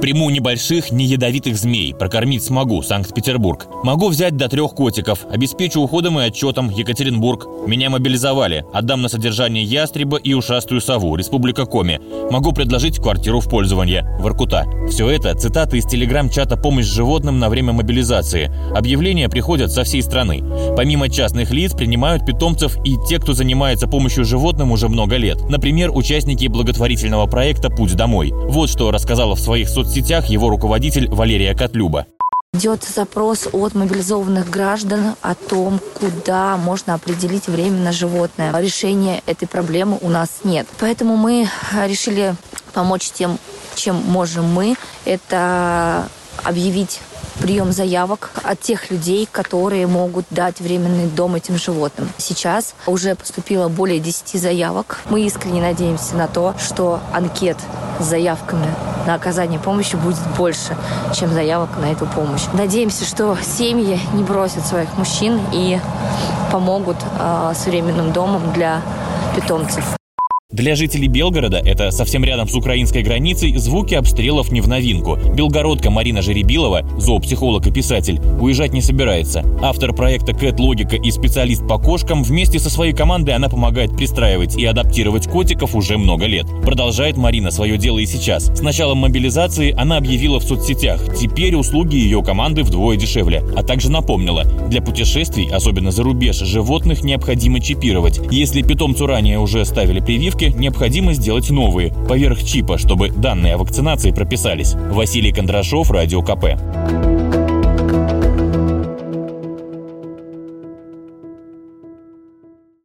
Приму небольших, неядовитых змей. Прокормить смогу. Санкт-Петербург. Могу взять до трех котиков. Обеспечу уходом и отчетом. Екатеринбург. Меня мобилизовали. Отдам на содержание ястреба и ушастую сову. Республика Коми. Могу предложить квартиру в пользование. Воркута. Все это цитаты из телеграм-чата «Помощь животным на время мобилизации». Объявления приходят со всей страны. Помимо частных лиц принимают питомцев и те, кто занимается помощью животным уже много лет. Например, участники благотворительного проекта «Путь домой». Вот что рассказала в своих соцсетях соцсетях его руководитель Валерия Котлюба. Идет запрос от мобилизованных граждан о том, куда можно определить временно животное. Решения этой проблемы у нас нет. Поэтому мы решили помочь тем, чем можем мы. Это объявить прием заявок от тех людей, которые могут дать временный дом этим животным. Сейчас уже поступило более 10 заявок. Мы искренне надеемся на то, что анкет с заявками на оказание помощи будет больше, чем заявок на эту помощь. Надеемся, что семьи не бросят своих мужчин и помогут э, с временным домом для питомцев. Для жителей Белгорода, это совсем рядом с украинской границей, звуки обстрелов не в новинку. Белгородка Марина Жеребилова, зоопсихолог и писатель, уезжать не собирается. Автор проекта Кэт Логика и специалист по кошкам, вместе со своей командой она помогает пристраивать и адаптировать котиков уже много лет. Продолжает Марина свое дело и сейчас. С началом мобилизации она объявила в соцсетях, теперь услуги ее команды вдвое дешевле. А также напомнила, для путешествий, особенно за рубеж, животных необходимо чипировать. Если питомцу ранее уже ставили прививку, прививки необходимо сделать новые, поверх чипа, чтобы данные о вакцинации прописались. Василий Кондрашов, Радио КП.